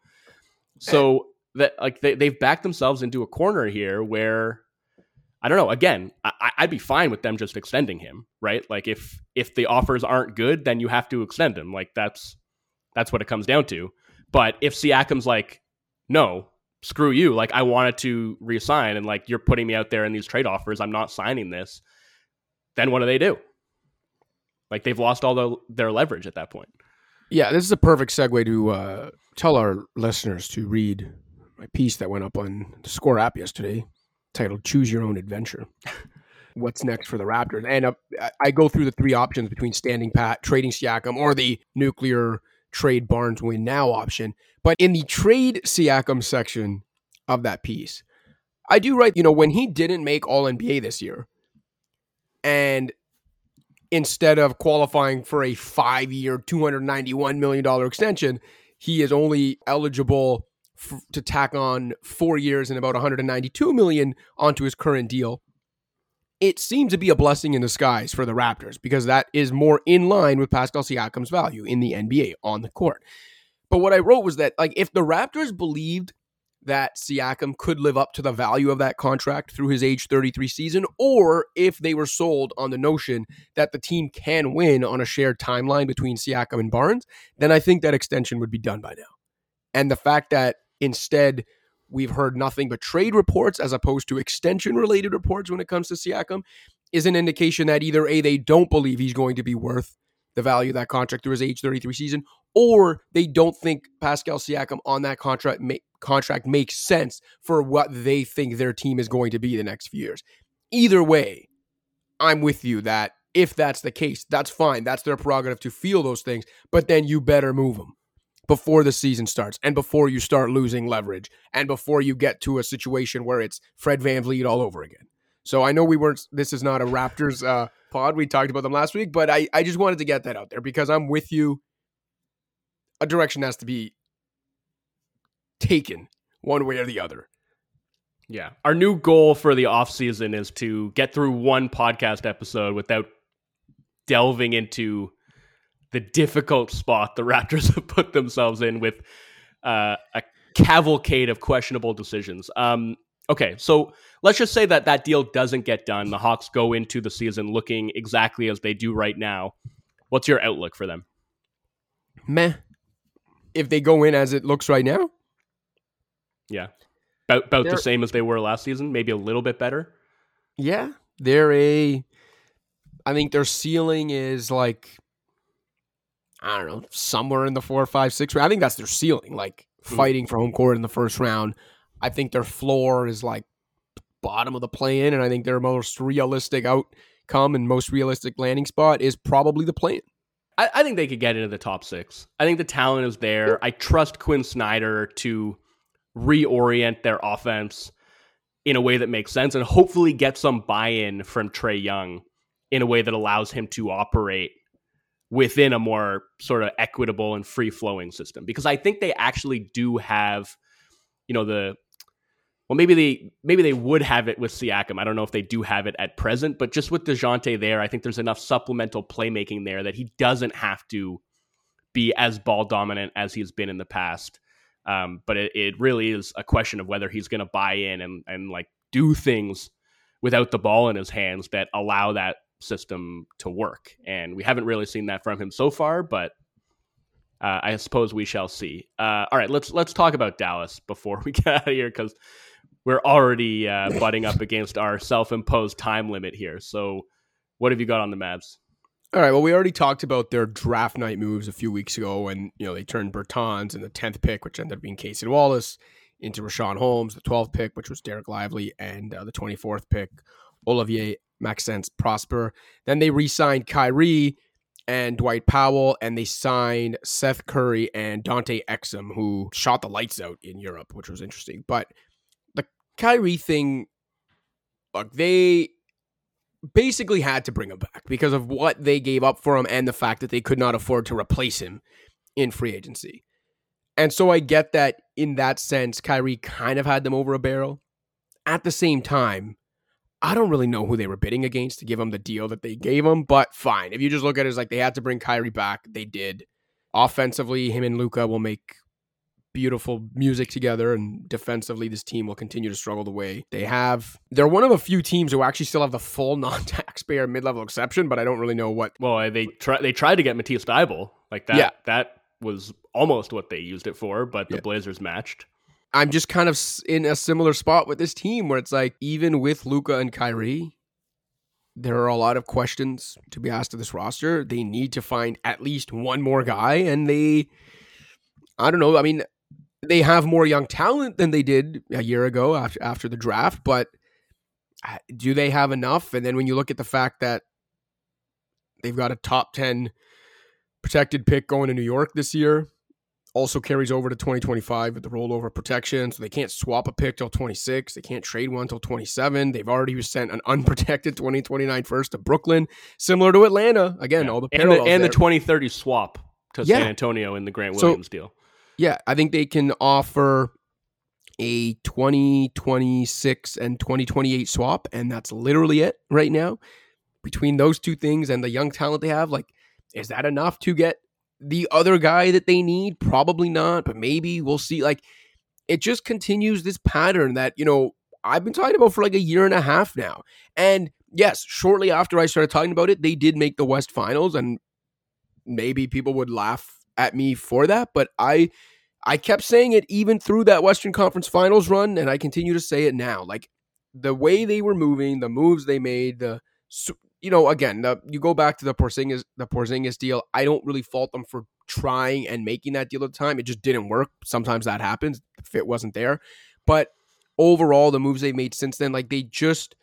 Speaker 2: So that like they, they've backed themselves into a corner here where I don't know. Again, I, would be fine with them just extending him, right? Like if if the offers aren't good, then you have to extend him. Like that's that's what it comes down to. But if Siakam's like, no, screw you. Like I wanted to resign, and like you're putting me out there in these trade offers, I'm not signing this. Then what do they do? Like they've lost all the, their leverage at that point.
Speaker 1: Yeah, this is a perfect segue to uh, tell our listeners to read my piece that went up on the Score app yesterday titled "Choose Your Own Adventure." What's next for the Raptors? And uh, I go through the three options between standing pat, trading Siakam, or the nuclear trade Barnes win now option. But in the trade Siakam section of that piece, I do write, you know, when he didn't make All NBA this year, and instead of qualifying for a five year, $291 million extension, he is only eligible f- to tack on four years and about 192 million onto his current deal. It seemed to be a blessing in disguise for the Raptors because that is more in line with Pascal Siakam's value in the NBA on the court. But what I wrote was that like if the Raptors believed that Siakam could live up to the value of that contract through his age 33 season, or if they were sold on the notion that the team can win on a shared timeline between Siakam and Barnes, then I think that extension would be done by now. And the fact that instead we've heard nothing but trade reports as opposed to extension related reports when it comes to Siakam is an indication that either A, they don't believe he's going to be worth the value of that contract through his age 33 season, or they don't think Pascal Siakam on that contract ma- contract makes sense for what they think their team is going to be the next few years. Either way, I'm with you that if that's the case, that's fine. That's their prerogative to feel those things, but then you better move them before the season starts and before you start losing leverage and before you get to a situation where it's Fred VanVleet all over again. So I know we weren't, this is not a Raptors uh, pod. We talked about them last week, but I, I just wanted to get that out there because I'm with you. A direction has to be taken one way or the other.
Speaker 2: Yeah. Our new goal for the offseason is to get through one podcast episode without delving into the difficult spot the Raptors have put themselves in with uh, a cavalcade of questionable decisions. Um, okay, so let's just say that that deal doesn't get done. The Hawks go into the season looking exactly as they do right now. What's your outlook for them?
Speaker 1: Meh. If they go in as it looks right now,
Speaker 2: yeah, about about the same as they were last season, maybe a little bit better.
Speaker 1: Yeah, they're a. I think their ceiling is like I don't know, somewhere in the four, five, six round. I think that's their ceiling, like hmm. fighting for home court in the first round. I think their floor is like bottom of the play in, and I think their most realistic outcome and most realistic landing spot is probably the play in.
Speaker 2: I, I, think they could get into the top six. I think the talent is there. I trust Quin Snyder to reorient their offense in a way that makes sense and hopefully get some buy in from Trae Young in a way that allows him to operate within a more sort of equitable and free flowing system because I think they actually do have, you know, the well maybe they maybe they would have it with Siakam. I don't know if they do have it at present, but just with Dejounte there, I think there's enough supplemental playmaking there that he doesn't have to be as ball dominant as he's been in the past. Um, but it, it really is a question of whether he's going to buy in and and like do things without the ball in his hands that allow that system to work. And we haven't really seen that from him so far, but uh, I suppose we shall see. Uh, all right, let's let's talk about Dallas before we get out of here because we're already uh, butting up against our self-imposed time limit here. So, what have you got on the Mavs?
Speaker 1: All right. Well, we already talked about their draft night moves a few weeks ago, and you know they turned Bertans in the tenth pick, which ended up being Cason Wallace, into Richaun Holmes, the twelfth pick, which was Dereck Lively, and uh, the twenty fourth pick, Olivier Maxence Prosper. Then they re-signed Kyrie and Dwight Powell, and they signed Seth Curry and Dante Exum, who shot the lights out in Europe, which was interesting. But the Kyrie thing, look, they basically had to bring him back because of what they gave up for him and the fact that they could not afford to replace him in free agency. And so I get that in that sense, Kyrie kind of had them over a barrel. At the same time, I don't really know who they were bidding against to give him the deal that they gave him, but fine. If you just look at it as like they had to bring Kyrie back, they did. Offensively, him and Luka will make beautiful music together, and defensively, this team will continue to struggle the way they have. They're one of a few teams who actually still have the full non-taxpayer mid-level exception, but I don't really know what.
Speaker 2: Well, they try, they tried to get Matisse Thybulle like that. Yeah. that was almost what they used it for, but the yeah. Blazers matched.
Speaker 1: I'm just kind of in a similar spot with this team where it's like, even with Luka and Kyrie, there are a lot of questions to be asked of this roster. They need to find at least one more guy, and they, I don't know. I mean, they have more young talent than they did a year ago after after the draft, but uh, do they have enough? And then when you look at the fact that they've got a top ten protected pick going to New York this year, also carries over to 2025 with the rollover protection. So they can't swap a pick till 26. They can't trade one till 27. They've already sent an unprotected 2029 first to Brooklyn, similar to Atlanta. Again, yeah. all the
Speaker 2: and the, and the 2030 swap to yeah. San Antonio in the Grant Williams so, deal.
Speaker 1: Yeah, I think they can offer a 2026 and 2028 swap, and that's literally it right now. Between those two things and the young talent they have, like, is that enough to get the other guy that they need? Probably not, but maybe we'll see. Like, it just continues this pattern that, you know, I've been talking about for like a year and a half now. And yes, shortly after I started talking about it, they did make the West Finals, and maybe people would laugh at me for that, but I I kept saying it even through that Western Conference Finals run, and I continue to say it now. Like the way they were moving, the moves they made, the you know, again, the, you go back to the Porzingis the Porzingis deal. I don't really fault them for trying and making that deal at the time. It just didn't work. Sometimes that happens. The fit wasn't there, but overall, the moves they've made since then, like they just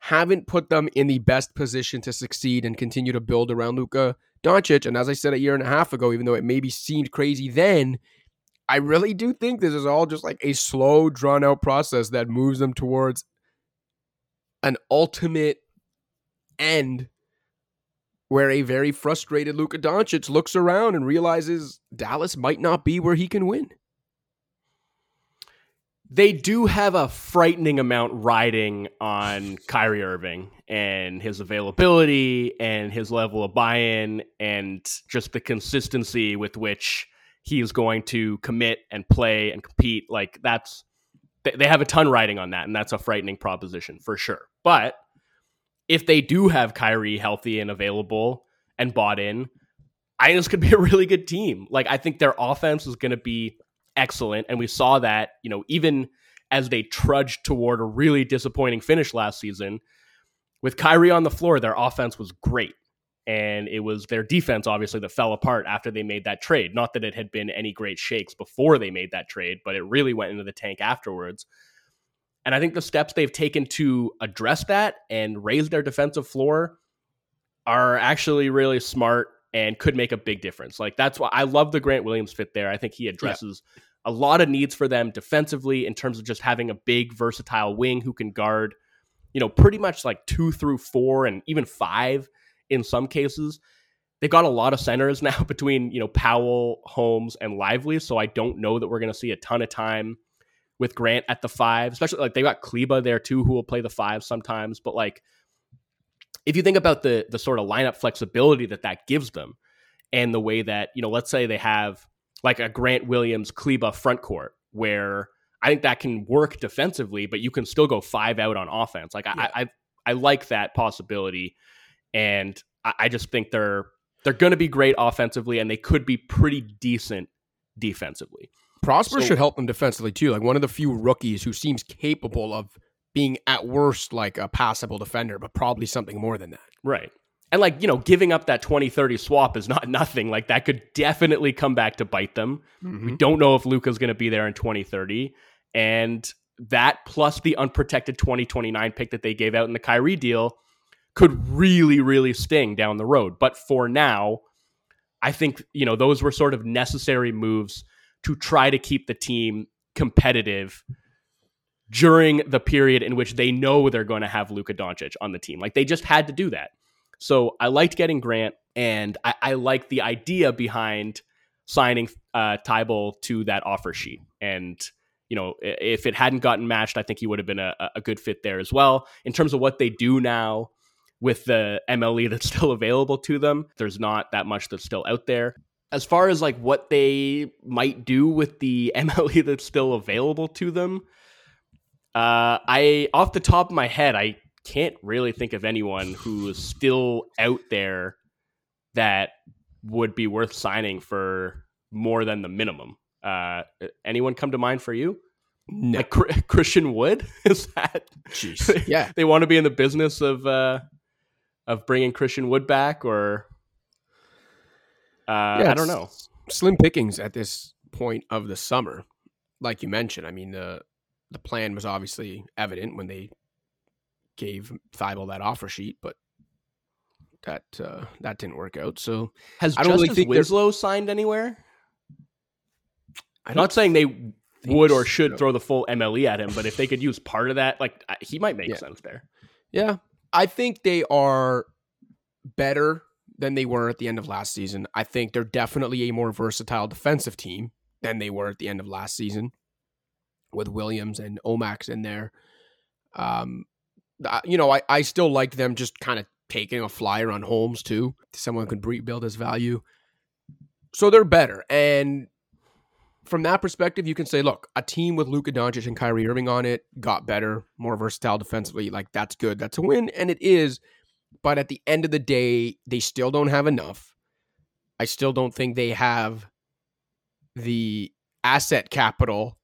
Speaker 1: haven't put them in the best position to succeed and continue to build around Luka Doncic. And as I said a year and a half ago, even though it maybe seemed crazy then, I really do think this is all just like a slow, drawn out process that moves them towards an ultimate end where a very frustrated Luka Doncic looks around and realizes Dallas might not be where he can win
Speaker 2: they do have a frightening amount riding on Kyrie Irving and his availability and his level of buy-in and just the consistency with which he is going to commit and play and compete. Like that's they have a ton riding on that, and that's a frightening proposition for sure. But if they do have Kyrie healthy and available and bought in, I think this could be a really good team. Like I think their offense is going to be excellent. And we saw that, you know, even as they trudged toward a really disappointing finish last season, with Kyrie on the floor, their offense was great. And it was their defense, obviously, that fell apart after they made that trade. Not that it had been any great shakes before they made that trade, but it really went into the tank afterwards. And I think the steps they've taken to address that and raise their defensive floor are actually really smart and could make a big difference. Like that's why I love the Grant Williams fit there. I think he addresses yeah a lot of needs for them defensively in terms of just having a big, versatile wing who can guard, you know, pretty much like two through four and even five in some cases. They've got a lot of centers now between, you know, Powell, Holmes, and Lively. So I don't know that we're going to see a ton of time with Grant at the five, especially like they got Kleber there too, who will play the five sometimes. But like, if you think about the the sort of lineup flexibility that that gives them, and the way that you know, let's say they have like a Grant Williams Kleber front court where I think that can work defensively, but you can still go five out on offense. Like yeah. I, I, I like that possibility, and I, I just think they're they're going to be great offensively, and they could be pretty decent defensively.
Speaker 1: Prosper so, should help them defensively too. Like one of the few rookies who seems capable of being at worst like a passable defender, but probably something more than that.
Speaker 2: Right. And like, you know, giving up that 2030 swap is not nothing. Like that could definitely come back to bite them. Mm-hmm. We don't know if Luka's going to be there in 2030. And that plus the unprotected 2029 pick that they gave out in the Kyrie deal could really, really sting down the road. But for now, I think, you know, those were sort of necessary moves to try to keep the team competitive during the period in which they know they're going to have Luka Doncic on the team. Like they just had to do that. So I liked getting Grant, and I, I like the idea behind signing uh, Thybulle to that offer sheet. And you know, if it hadn't gotten matched, I think he would have been a, a good fit there as well. In terms of what they do now with the MLE that's still available to them, there's not that much that's still out there. As far as like what they might do with the MLE that's still available to them, uh, I off the top of my head, I can't really think of anyone who is still out there that would be worth signing for more than the minimum. Uh, anyone come to mind for you?
Speaker 1: No.
Speaker 2: Like Christian Wood is that?
Speaker 1: Jeez. Yeah,
Speaker 2: they want to be in the business of uh, of bringing Christian Wood back, or uh, yeah, I don't know.
Speaker 1: Slim pickings at this point of the summer, like you mentioned. I mean the the plan was obviously evident when they gave Thybulle that offer sheet, but that uh, that didn't work out. So
Speaker 2: has I don't Justice really think Winslow signed anywhere? I'm not saying they would or should so. throw the full MLE at him, but if they could use part of that, like he might make yeah. sense there.
Speaker 1: Yeah, I think they are better than they were at the end of last season. I think they're definitely a more versatile defensive team than they were at the end of last season. with Williams and Omax in there. Um, you know, I, I still like them just kind of taking a flyer on Holmes too. Someone could rebuild his value. So they're better. And from that perspective, you can say, look, a team with Luka Doncic and Kyrie Irving on it got better, more versatile defensively. Like that's good. That's a win. And it is. But at the end of the day, they still don't have enough. I still don't think they have the asset capital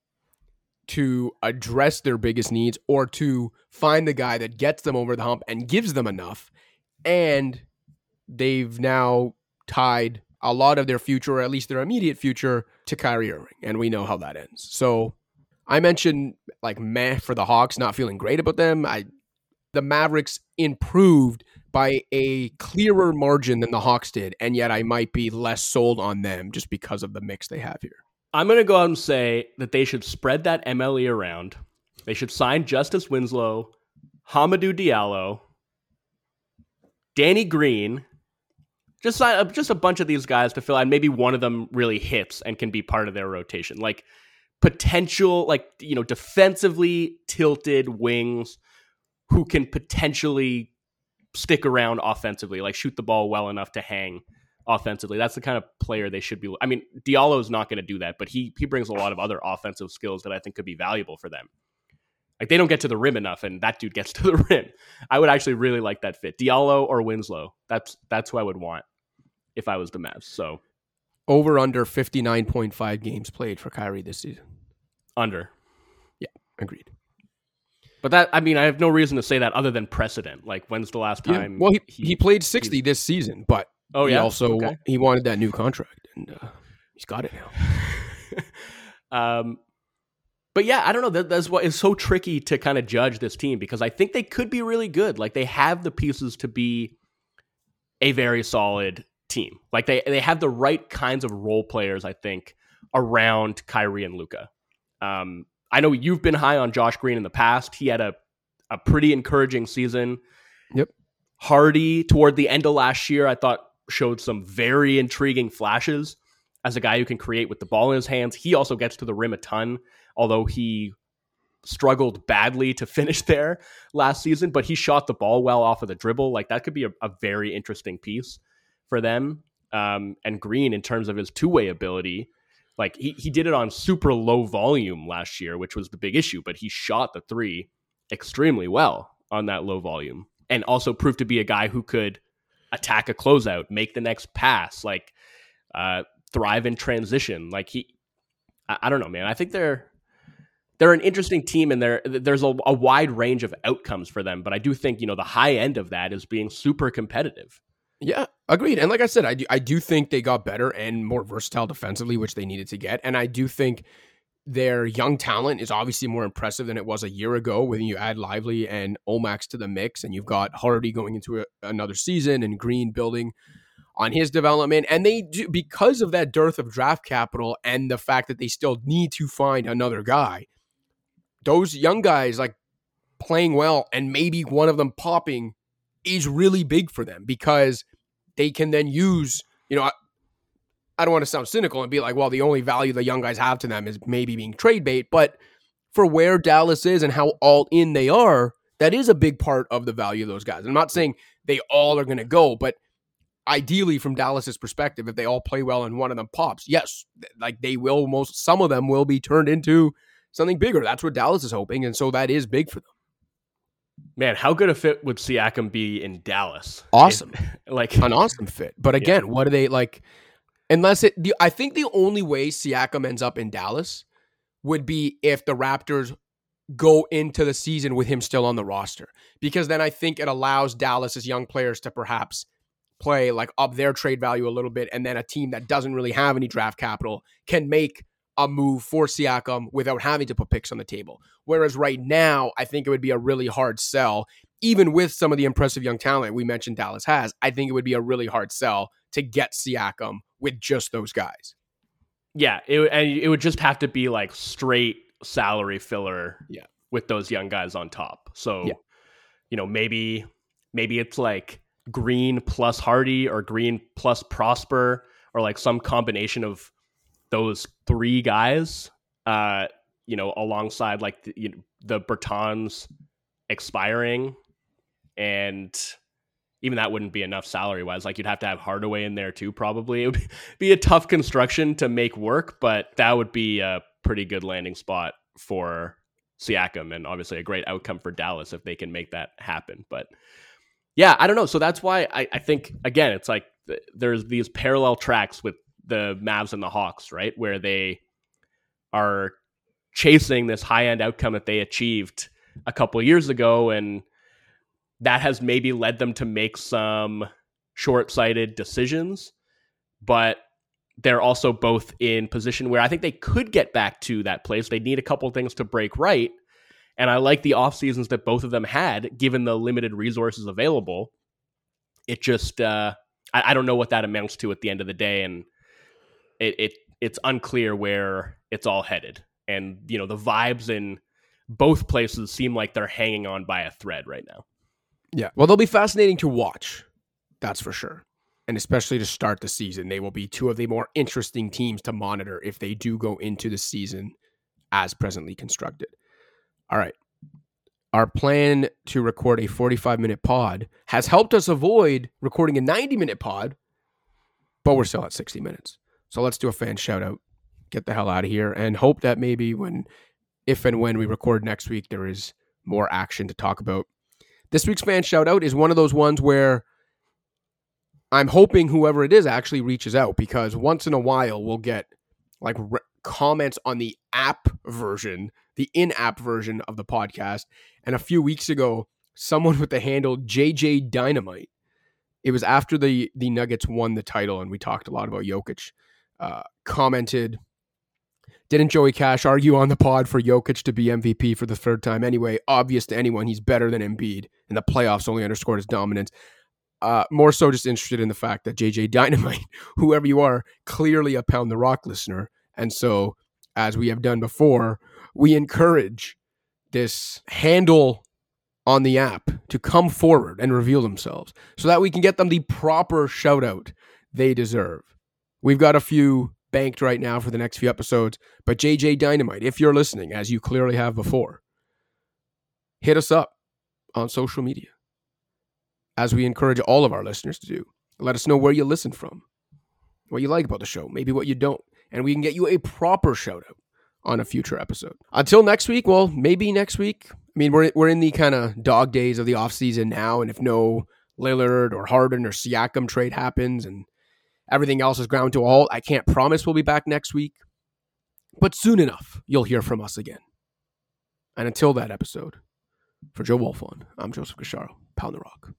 Speaker 1: to address their biggest needs or to find the guy that gets them over the hump and gives them enough. And they've now tied a lot of their future, or at least their immediate future, to Kyrie Irving. And we know how that ends. So I mentioned like meh for the Hawks, not feeling great about them. I the Mavericks improved by a clearer margin than the Hawks did, and yet I might be less sold on them just because of the mix they have here.
Speaker 2: I'm going to go out and say that they should spread that MLE around. They should sign Justice Winslow, Hamidou Diallo, Danny Green, just sign uh, just a bunch of these guys to fill out. Maybe one of them really hits and can be part of their rotation. Like potential, like you know, defensively tilted wings who can potentially stick around offensively, like shoot the ball well enough to hang offensively. That's the kind of player they should be. I mean, Diallo is not going to do that, but he he brings a lot of other offensive skills that I think could be valuable for them. Like they don't get to the rim enough, and that dude gets to the rim. I would actually really like that fit, Diallo or Winslow. That's that's who I would want if I was the Mavs. So
Speaker 1: over under fifty nine point five games played for Kyrie this season.
Speaker 2: Under.
Speaker 1: Yeah, agreed.
Speaker 2: But that I mean, I have no reason to say that other than precedent. Like when's the last time?
Speaker 1: Yeah. Well, he, he, he played sixty this season, but Oh yeah. He also okay. he wanted that new contract, and uh, he's got it
Speaker 2: now. um, but yeah, I don't know. That, that's what is so tricky to kind of judge this team because I think they could be really good. Like they have the pieces to be a very solid team. Like they they have the right kinds of role players. I think around Kyrie and Luka. Um, I know you've been high on Josh Green in the past. He had a a pretty encouraging season.
Speaker 1: Yep.
Speaker 2: Hardy toward the end of last year, I thought showed some very intriguing flashes as a guy who can create with the ball in his hands. He also gets to the rim a ton, although he struggled badly to finish there last season, but he shot the ball well off of the dribble. Like that could be a, a very interesting piece for them. Um, and Green, in terms of his two way ability, like he, he did it on super low volume last year, which was the big issue, but he shot the three extremely well on that low volume and also proved to be a guy who could attack a closeout, make the next pass, like uh, thrive in transition. Like he, I, I, don't know, man. I think they're they're an interesting team, and there there's a, a wide range of outcomes for them. But I do think you know the high end of that is being super competitive.
Speaker 1: Yeah, agreed. And like I said, I do, I do think they got better and more versatile defensively, which they needed to get. And I do think their young talent is obviously more impressive than it was a year ago when you add Lively and Omax to the mix, and you've got Hardy going into a, another season and Green building on his development. And they do, because of that dearth of draft capital and the fact that they still need to find another guy, those young guys like playing well and maybe one of them popping is really big for them because they can then use, you know, I don't want to sound cynical and be like, well, the only value the young guys have to them is maybe being trade bait. But for where Dallas is and how all in they are, that is a big part of the value of those guys. I'm not saying they all are going to go, but ideally, from Dallas's perspective, if they all play well and one of them pops, yes, like they will most, some of them will be turned into something bigger. That's what Dallas is hoping. And so that is big for them.
Speaker 2: Man, how good a fit would Siakam be in Dallas?
Speaker 1: Awesome. If, like an awesome fit. But again, yeah. what are they like? Unless it, the, I think the only way Siakam ends up in Dallas would be if the Raptors go into the season with him still on the roster, because then I think it allows Dallas's young players to perhaps play like up their trade value a little bit, and then a team that doesn't really have any draft capital can make a move for Siakam without having to put picks on the table. Whereas right now, I think it would be a really hard sell, even with some of the impressive young talent we mentioned Dallas has. I think it would be a really hard sell to get Siakam with just those guys.
Speaker 2: Yeah, it and it would just have to be like straight salary filler.
Speaker 1: Yeah.
Speaker 2: with those young guys on top. So, yeah. you know, maybe maybe it's like Green plus Hardy or Green plus Prosper or like some combination of those three guys. Uh, you know, alongside like the, you know, the Bertans expiring, and even that wouldn't be enough salary wise. Like you'd have to have Hardaway in there too. Probably it would be a tough construction to make work, but that would be a pretty good landing spot for Siakam, and obviously a great outcome for Dallas if they can make that happen. But yeah, I don't know. So that's why I, I think again, it's like there's these parallel tracks with the Mavs and the Hawks, right, where they are chasing this high end outcome that they achieved a couple years ago, and that has maybe led them to make some short sighted decisions, but they're also both in position where I think they could get back to that place. They need a couple things to break right. And I like the off seasons that both of them had, given the limited resources available. It just uh, I, I, don't know what that amounts to at the end of the day, and it, it it's unclear where it's all headed. And you know the vibes in both places seem like they're hanging on by a thread right now.
Speaker 1: Yeah, well, they'll be fascinating to watch. That's for sure and especially to start the season, they will be two of the more interesting teams to monitor if they do go into the season as presently constructed. All right. Our plan to record a 45 minute pod has helped us avoid recording a 90 minute pod, but we're still at 60 minutes. So let's do a fan shout out, get the hell out of here, and hope that maybe when, if and when we record next week, there is more action to talk about. This week's fan shout out is one of those ones where I'm hoping whoever it is actually reaches out because once in a while we'll get like re- comments on the app version, the in-app version of the podcast. And a few weeks ago, someone with the handle JJ Dynamite. It was after the the Nuggets won the title, and we talked a lot about Jokic. Uh, commented, didn't Joey Cash argue on the pod for Jokic to be MVP for the third time anyway? Obvious to anyone, he's better than Embiid, and the playoffs only underscored his dominance uh, more so just interested in the fact that JJ Dynamite, whoever you are, clearly a Pound the Rock listener. And so, as we have done before, we encourage this handle on the app to come forward and reveal themselves so that we can get them the proper shout out they deserve. We've got a few banked right now for the next few episodes, but JJ Dynamite, if you're listening, as you clearly have before, hit us up on social media as we encourage all of our listeners to do. Let us know where you listen from, what you like about the show, maybe what you don't, and we can get you a proper shout out on a future episode. Until next week, well, maybe next week. I mean, we're we're in the kind of dog days of the offseason now, and if no Lillard or Harden or Siakam trade happens and everything else is ground to a halt, I can't promise we'll be back next week. But soon enough, you'll hear from us again. And until that episode, for Joe Wolfson, I'm Joseph Casciaro, Pound the Rock.